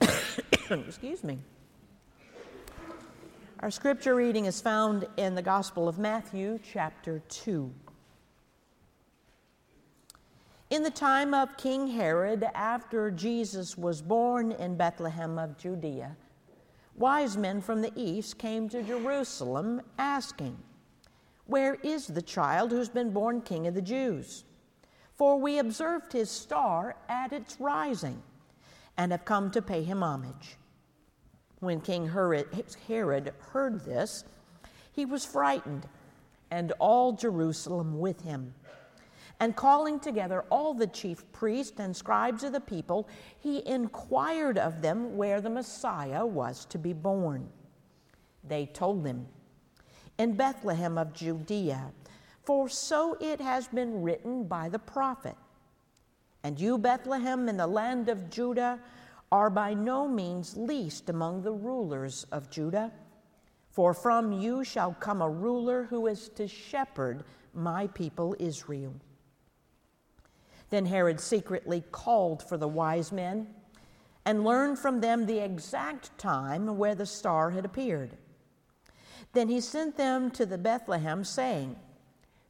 Excuse me. Our scripture reading is found in the Gospel of Matthew, chapter 2. In the time of King Herod, after Jesus was born in Bethlehem of Judea, wise men from the east came to Jerusalem asking, Where is the child who's been born King of the Jews? For we observed his star at its rising and have come to pay him homage. When King Herod heard this, he was frightened, and all Jerusalem with him. And calling together all the chief priests and scribes of the people, he inquired of them where the Messiah was to be born. They told him, In Bethlehem of Judea for so it has been written by the prophet. And you, Bethlehem, in the land of Judah, are by no means least among the rulers of Judah. For from you shall come a ruler who is to shepherd my people Israel. Then Herod secretly called for the wise men and learned from them the exact time where the star had appeared. Then he sent them to the Bethlehem, saying,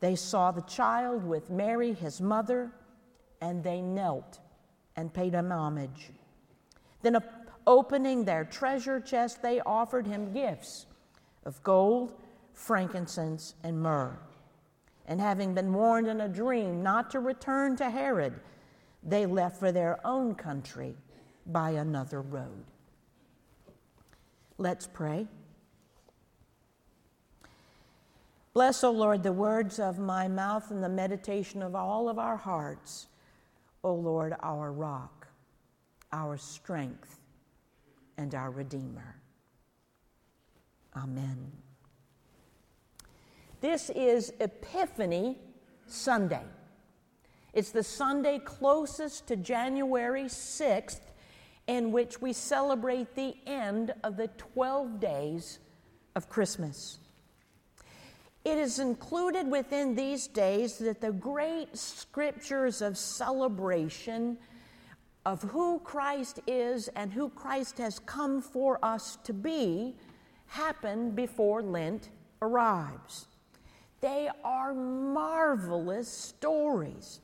they saw the child with Mary, his mother, and they knelt and paid him homage. Then, opening their treasure chest, they offered him gifts of gold, frankincense, and myrrh. And having been warned in a dream not to return to Herod, they left for their own country by another road. Let's pray. Bless, O Lord, the words of my mouth and the meditation of all of our hearts. O Lord, our rock, our strength, and our Redeemer. Amen. This is Epiphany Sunday. It's the Sunday closest to January 6th, in which we celebrate the end of the 12 days of Christmas. It is included within these days that the great scriptures of celebration of who Christ is and who Christ has come for us to be happen before Lent arrives. They are marvelous stories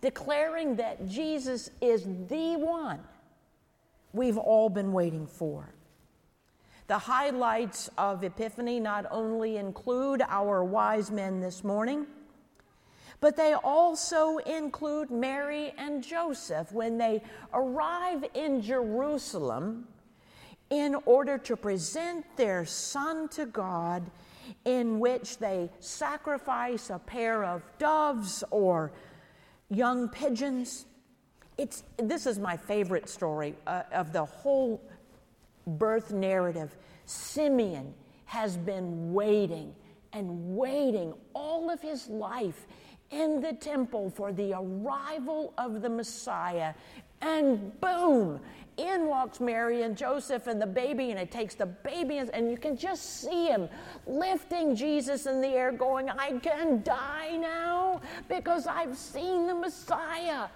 declaring that Jesus is the one we've all been waiting for. The highlights of Epiphany not only include our wise men this morning, but they also include Mary and Joseph when they arrive in Jerusalem in order to present their son to God, in which they sacrifice a pair of doves or young pigeons. It's, this is my favorite story uh, of the whole birth narrative, Simeon has been waiting and waiting all of his life in the temple for the arrival of the Messiah. And boom, in walks Mary and Joseph and the baby, and it takes the baby, and you can just see him lifting Jesus in the air, going, I can die now because I've seen the Messiah.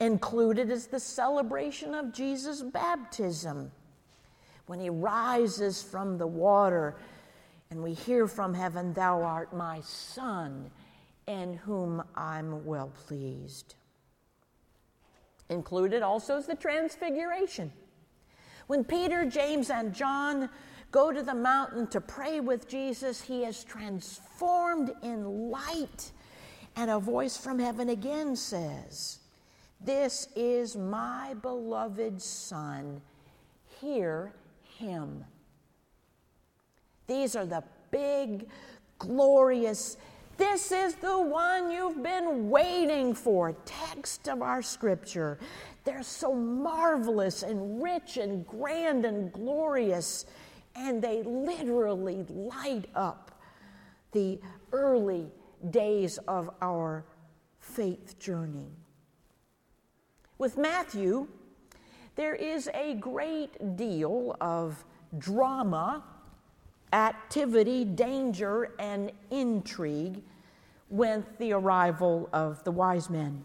Included is the celebration of Jesus' baptism when he rises from the water and we hear from heaven, Thou art my Son, in whom I'm well pleased. Included also is the transfiguration. When Peter, James, and John go to the mountain to pray with Jesus, he is transformed in light. And a voice from heaven again says, this is my beloved Son. Hear him. These are the big, glorious This is the one you've been waiting for. Text of our scripture. They're so marvelous and rich and grand and glorious, and they literally light up the early days of our faith journey. With Matthew, there is a great deal of drama, activity, danger, and intrigue with the arrival of the wise men.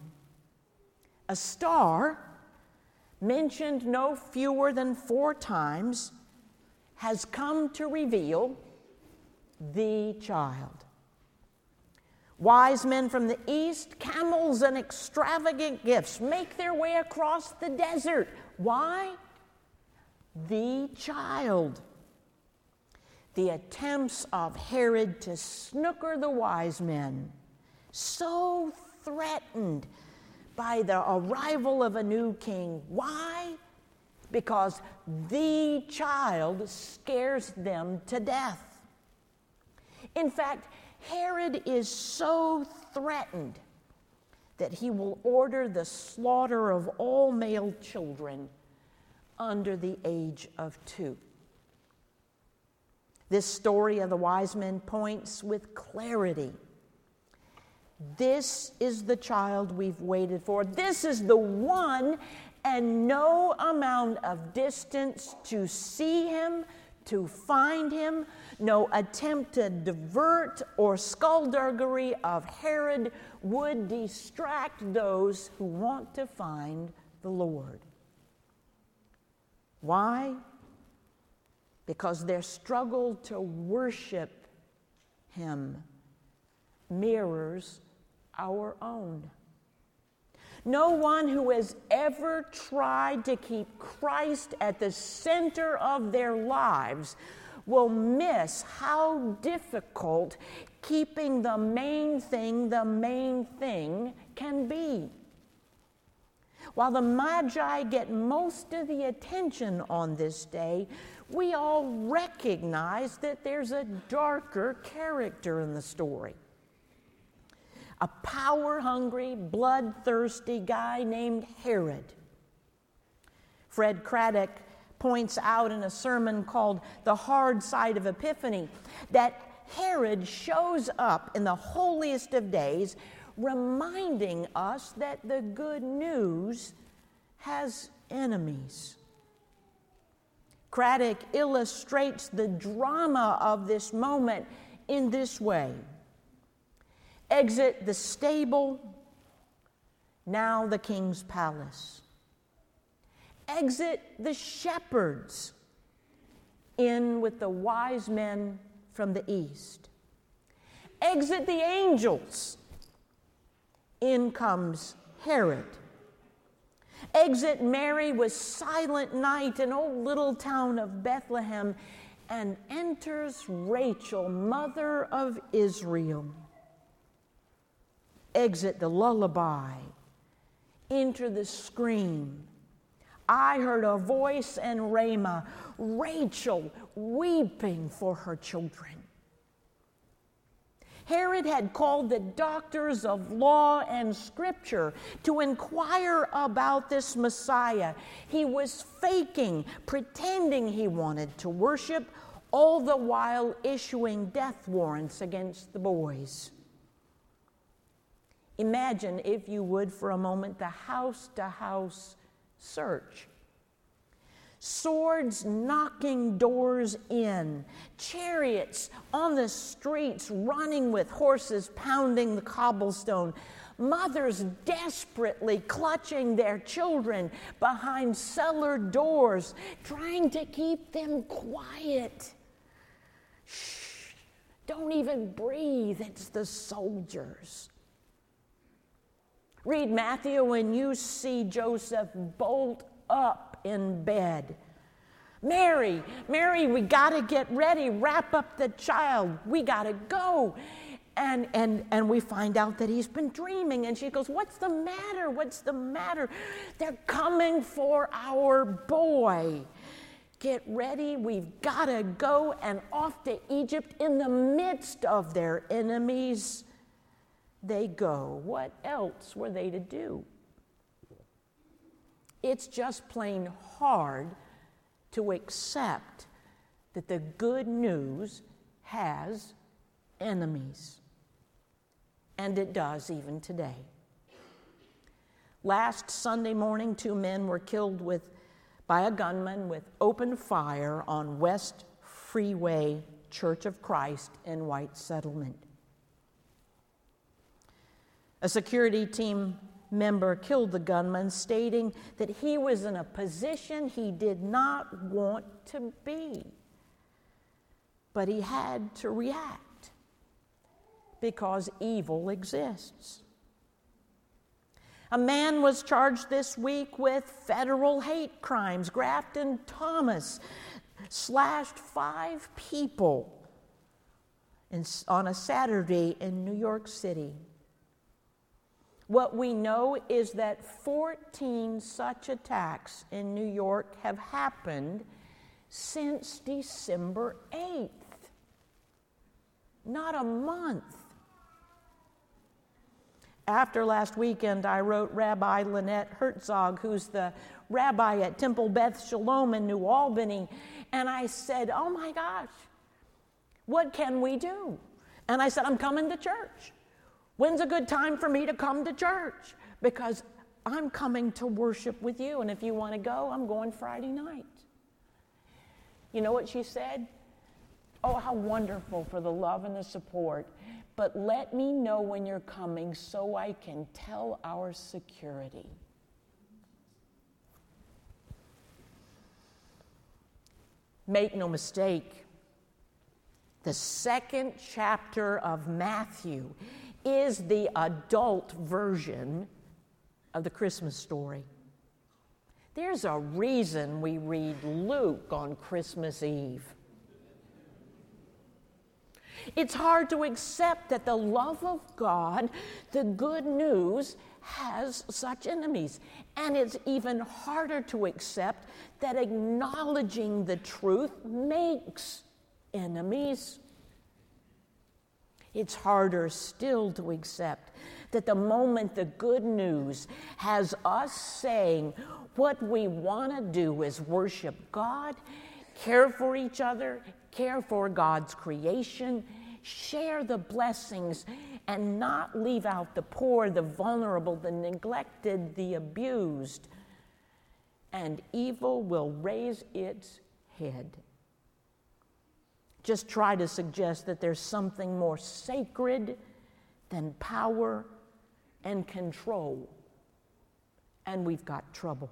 A star, mentioned no fewer than four times, has come to reveal the child. Wise men from the east, camels and extravagant gifts make their way across the desert. Why? The child. The attempts of Herod to snooker the wise men, so threatened by the arrival of a new king. Why? Because the child scares them to death. In fact, Herod is so threatened that he will order the slaughter of all male children under the age of two. This story of the wise men points with clarity. This is the child we've waited for. This is the one, and no amount of distance to see him, to find him, no attempt to divert or skullduggery of Herod would distract those who want to find the Lord. Why? Because their struggle to worship him mirrors our own. No one who has ever tried to keep Christ at the center of their lives will miss how difficult keeping the main thing the main thing can be. While the Magi get most of the attention on this day, we all recognize that there's a darker character in the story a power hungry, bloodthirsty guy named Herod. Fred Craddock points out in a sermon called The Hard Side of Epiphany that Herod shows up in the holiest of days, reminding us that the good news has enemies. Craddock illustrates the drama of this moment in this way exit the stable, now the king's palace. Exit the shepherds, in with the wise men from the east. Exit the angels, in comes Herod. Exit Mary with silent night in old little town of Bethlehem and enters Rachel, mother of Israel exit the lullaby, enter the scream. I heard a voice in Ramah, Rachel weeping for her children. Herod had called the doctors of law and scripture to inquire about this Messiah. He was faking, pretending he wanted to worship, all the while issuing death warrants against the boys. Imagine, if you would, for a moment, the house to house search. Swords knocking doors in, chariots on the streets running with horses pounding the cobblestone, mothers desperately clutching their children behind cellar doors, trying to keep them quiet. Shh, don't even breathe, it's the soldiers. Read Matthew when you see Joseph bolt up in bed. Mary, Mary, we got to get ready, wrap up the child, we got to go. And, and, and we find out that he's been dreaming. And she goes, What's the matter? What's the matter? They're coming for our boy. Get ready, we've got to go. And off to Egypt in the midst of their enemies they go? What else were they to do? It's just plain hard to accept that the good news has enemies. And it does even today. Last Sunday morning, two men were killed with, by a gunman with open fire on West Freeway Church of Christ in White Settlement. A security team member killed the gunman, stating that he was in a position he did not want to be. But he had to react because evil exists. A man was charged this week with federal hate crimes. Grafton Thomas slashed five people in, on a Saturday in New York City. What we know is that 14 such attacks in New York have happened since December 8th. Not a month. After last weekend, I wrote Rabbi Lynette Herzog, who's the rabbi at Temple Beth Shalom in New Albany, and I said, Oh my gosh, what can we do? And I said, I'm coming to church. When's a good time for me to come to church? Because I'm coming to worship with you, and if you want to go, I'm going Friday night. You know what she said? Oh, how wonderful for the love and the support. But let me know when you're coming so I can tell our security. Make no mistake, the second chapter of Matthew is the adult version of the Christmas story. There's a reason we read Luke on Christmas Eve. It's hard to accept that the love of God, the good news, has such enemies. And it's even harder to accept that acknowledging the truth makes enemies. It's harder still to accept that the moment the good news has us saying what we want to do is worship God, care for each other, care for God's creation, share the blessings, and not leave out the poor, the vulnerable, the neglected, the abused, and evil will raise its head just try to suggest that there's something more sacred than power and control. And we've got trouble.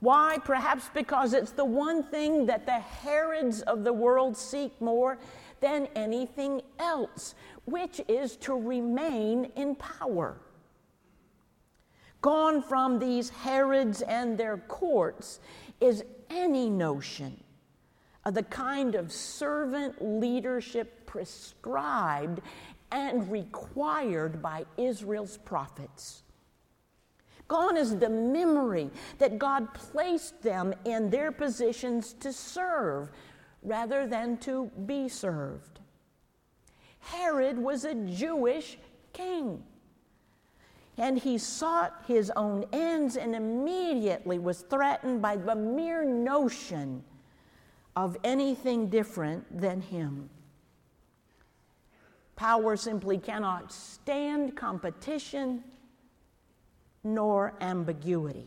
Why? Perhaps because it's the one thing that the Herods of the world seek more than anything else, which is to remain in power. Gone from these Herods and their courts is any notion of the kind of servant leadership prescribed and required by Israel's prophets. Gone is the memory that God placed them in their positions to serve rather than to be served. Herod was a Jewish king. And he sought his own ends and immediately was threatened by the mere notion of anything different than Him. Power simply cannot stand competition nor ambiguity.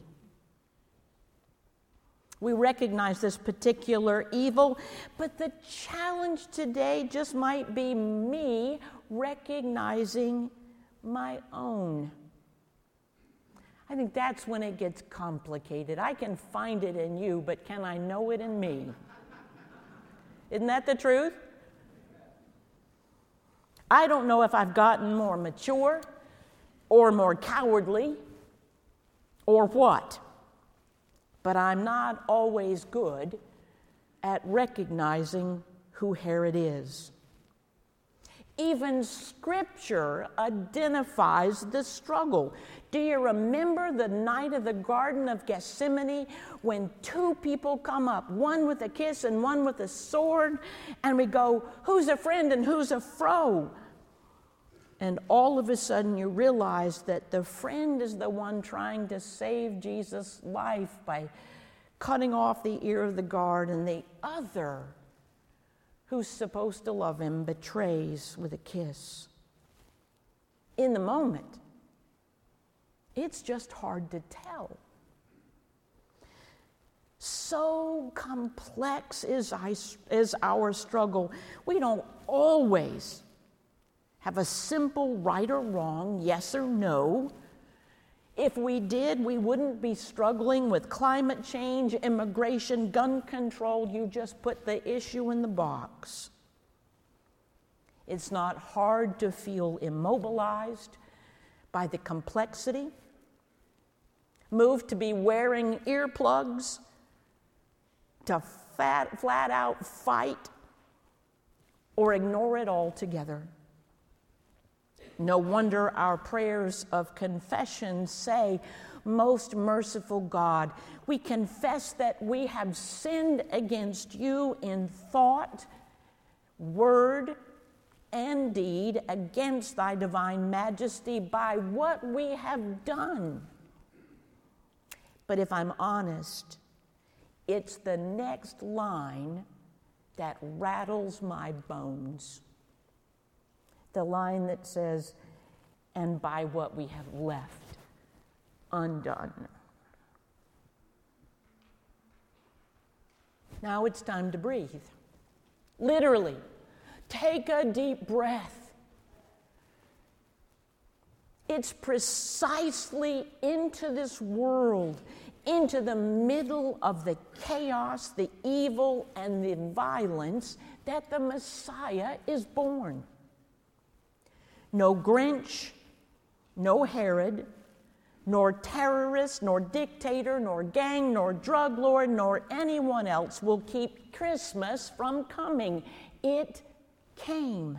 We recognize this particular evil, but the challenge today just might be me recognizing my own. I think that's when it gets complicated. I can find it in you, but can I know it in me? Isn't that the truth? I don't know if I've gotten more mature or more cowardly or what, but I'm not always good at recognizing who Herod is. Even scripture identifies the struggle. Do you remember the night of the Garden of Gethsemane when two people come up, one with a kiss and one with a sword, and we go, Who's a friend and who's a foe? And all of a sudden, you realize that the friend is the one trying to save Jesus' life by cutting off the ear of the guard, and the other, who's supposed to love him, betrays with a kiss. In the moment, it's just hard to tell. So complex is, is our struggle. We don't always have a simple right or wrong, yes or no. If we did, we wouldn't be struggling with climate change, immigration, gun control. You just put the issue in the box. It's not hard to feel immobilized by the complexity, moved to be wearing earplugs, to fat, flat out fight, or ignore it altogether. No wonder our prayers of confession say, Most merciful God, we confess that we have sinned against you in thought, word, and deed against thy divine majesty by what we have done. But if I'm honest, it's the next line that rattles my bones the line that says, and by what we have left undone. Now it's time to breathe. Literally, take a deep breath. It's precisely into this world, into the middle of the chaos, the evil, and the violence that the Messiah is born no Grinch, no Herod, nor terrorist, nor dictator, nor gang, nor drug lord, nor anyone else will keep Christmas from coming. It came.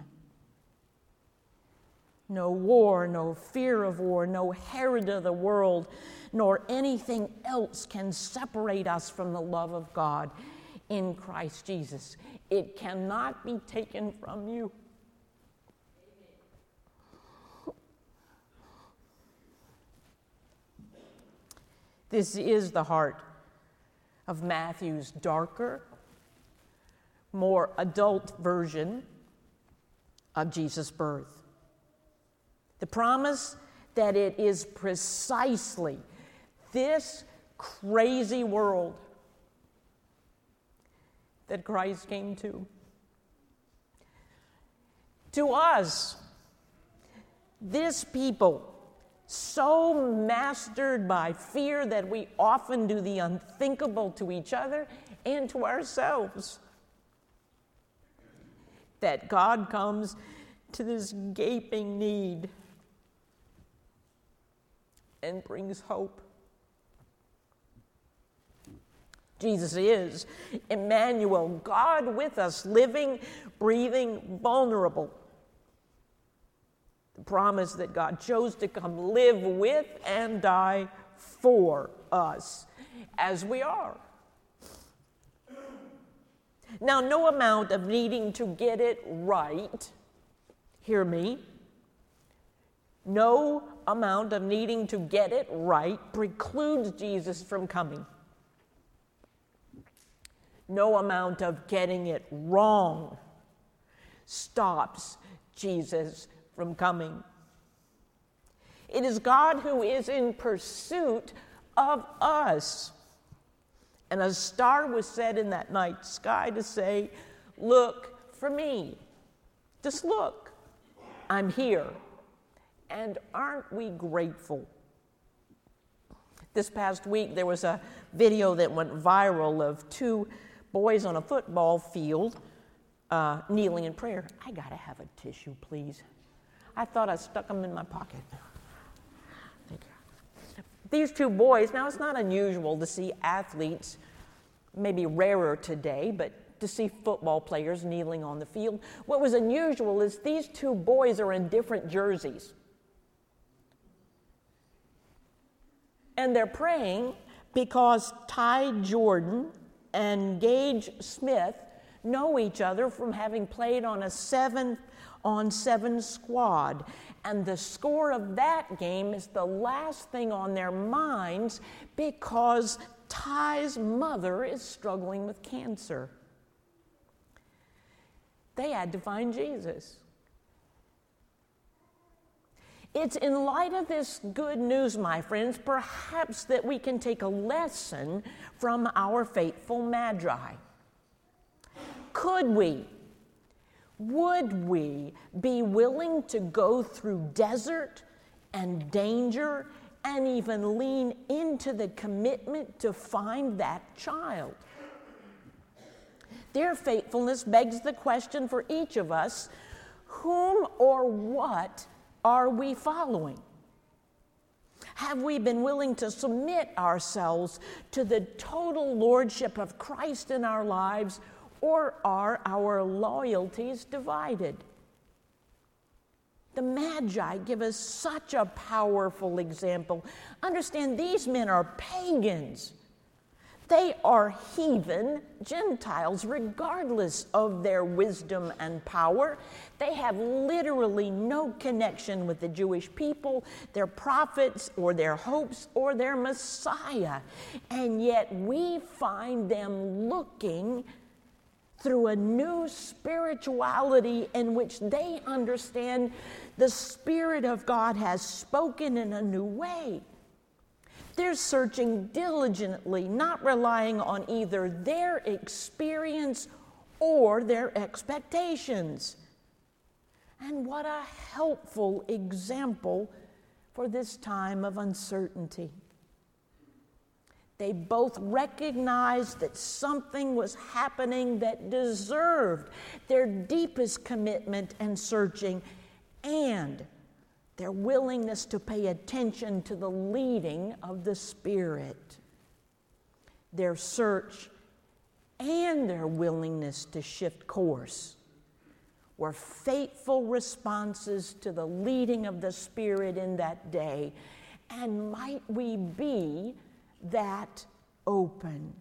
No war, no fear of war, no Herod of the world, nor anything else can separate us from the love of God in Christ Jesus. It cannot be taken from you. This is the heart of Matthew's darker, more adult version of Jesus' birth. The promise that it is precisely this crazy world that Christ came to. To us, this people so mastered by fear that we often do the unthinkable to each other and to ourselves. That God comes to this gaping need and brings hope. Jesus is Emmanuel, God with us, living, breathing, vulnerable the promise that God chose to come live with and die for us as we are. Now, no amount of needing to get it right, hear me, no amount of needing to get it right precludes Jesus from coming. No amount of getting it wrong stops Jesus from coming. It is God who is in pursuit of us. And a star was set in that night sky to say, Look for me. Just look. I'm here. And aren't we grateful? This past week, there was a video that went viral of two boys on a football field uh, kneeling in prayer. I gotta have a tissue, please. I thought I stuck them in my pocket. Thank you. These two boys, now it's not unusual to see athletes, maybe rarer today, but to see football players kneeling on the field. What was unusual is these two boys are in different jerseys. And they're praying because Ty Jordan and Gage Smith know each other from having played on a seven on seven squad. And the score of that game is the last thing on their minds because Ty's mother is struggling with cancer. They had to find Jesus. It's in light of this good news, my friends, perhaps that we can take a lesson from our faithful Magi. Could we, would we be willing to go through desert and danger and even lean into the commitment to find that child? Their faithfulness begs the question for each of us whom or what are we following? Have we been willing to submit ourselves to the total lordship of Christ in our lives, or are our loyalties divided? The Magi give us such a powerful example. Understand, these men are pagans. They are heathen Gentiles, regardless of their wisdom and power. They have literally no connection with the Jewish people, their prophets, or their hopes, or their Messiah. And yet we find them looking through a new spirituality in which they understand the Spirit of God has spoken in a new way. They're searching diligently, not relying on either their experience or their expectations. And what a helpful example for this time of uncertainty. They both recognized that something was happening that deserved their deepest commitment and searching and their willingness to pay attention to the leading of the Spirit, their search, and their willingness to shift course were faithful responses to the leading of the Spirit in that day. And might we be that open?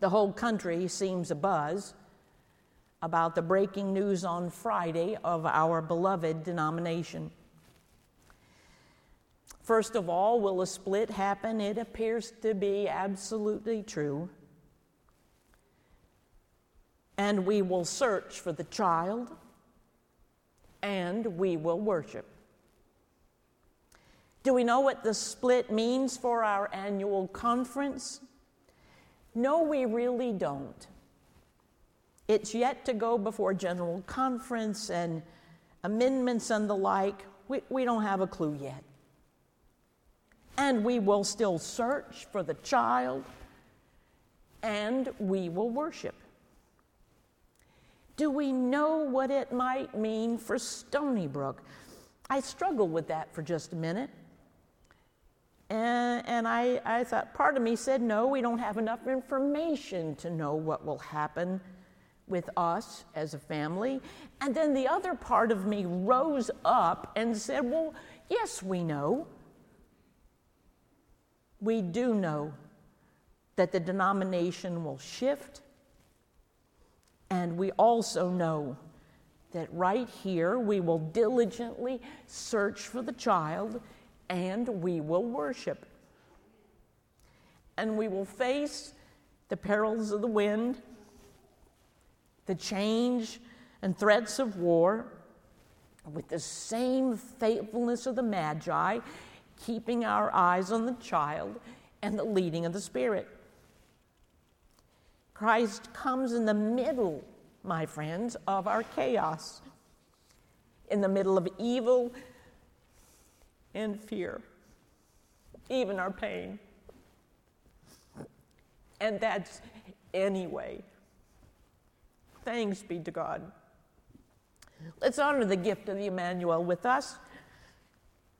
The whole country seems abuzz about the breaking news on Friday of our beloved denomination. First of all, will a split happen? It appears to be absolutely true. And we will search for the child and we will worship. Do we know what the split means for our annual conference? No, we really don't. It's yet to go before General Conference and amendments and the like. We, we don't have a clue yet. And we will still search for the child and we will worship. Do we know what it might mean for Stonybrook? I struggle with that for just a minute. And, and I, I thought, part of me said, no, we don't have enough information to know what will happen with us as a family. And then the other part of me rose up and said, Well, yes, we know. We do know that the denomination will shift. And we also know that right here we will diligently search for the child and we will worship. And we will face the perils of the wind the change and threats of war with the same faithfulness of the Magi, keeping our eyes on the child and the leading of the Spirit. Christ comes in the middle, my friends, of our chaos, in the middle of evil and fear, even our pain. And that's anyway Thanks be to God. Let's honor the gift of the Emmanuel with us.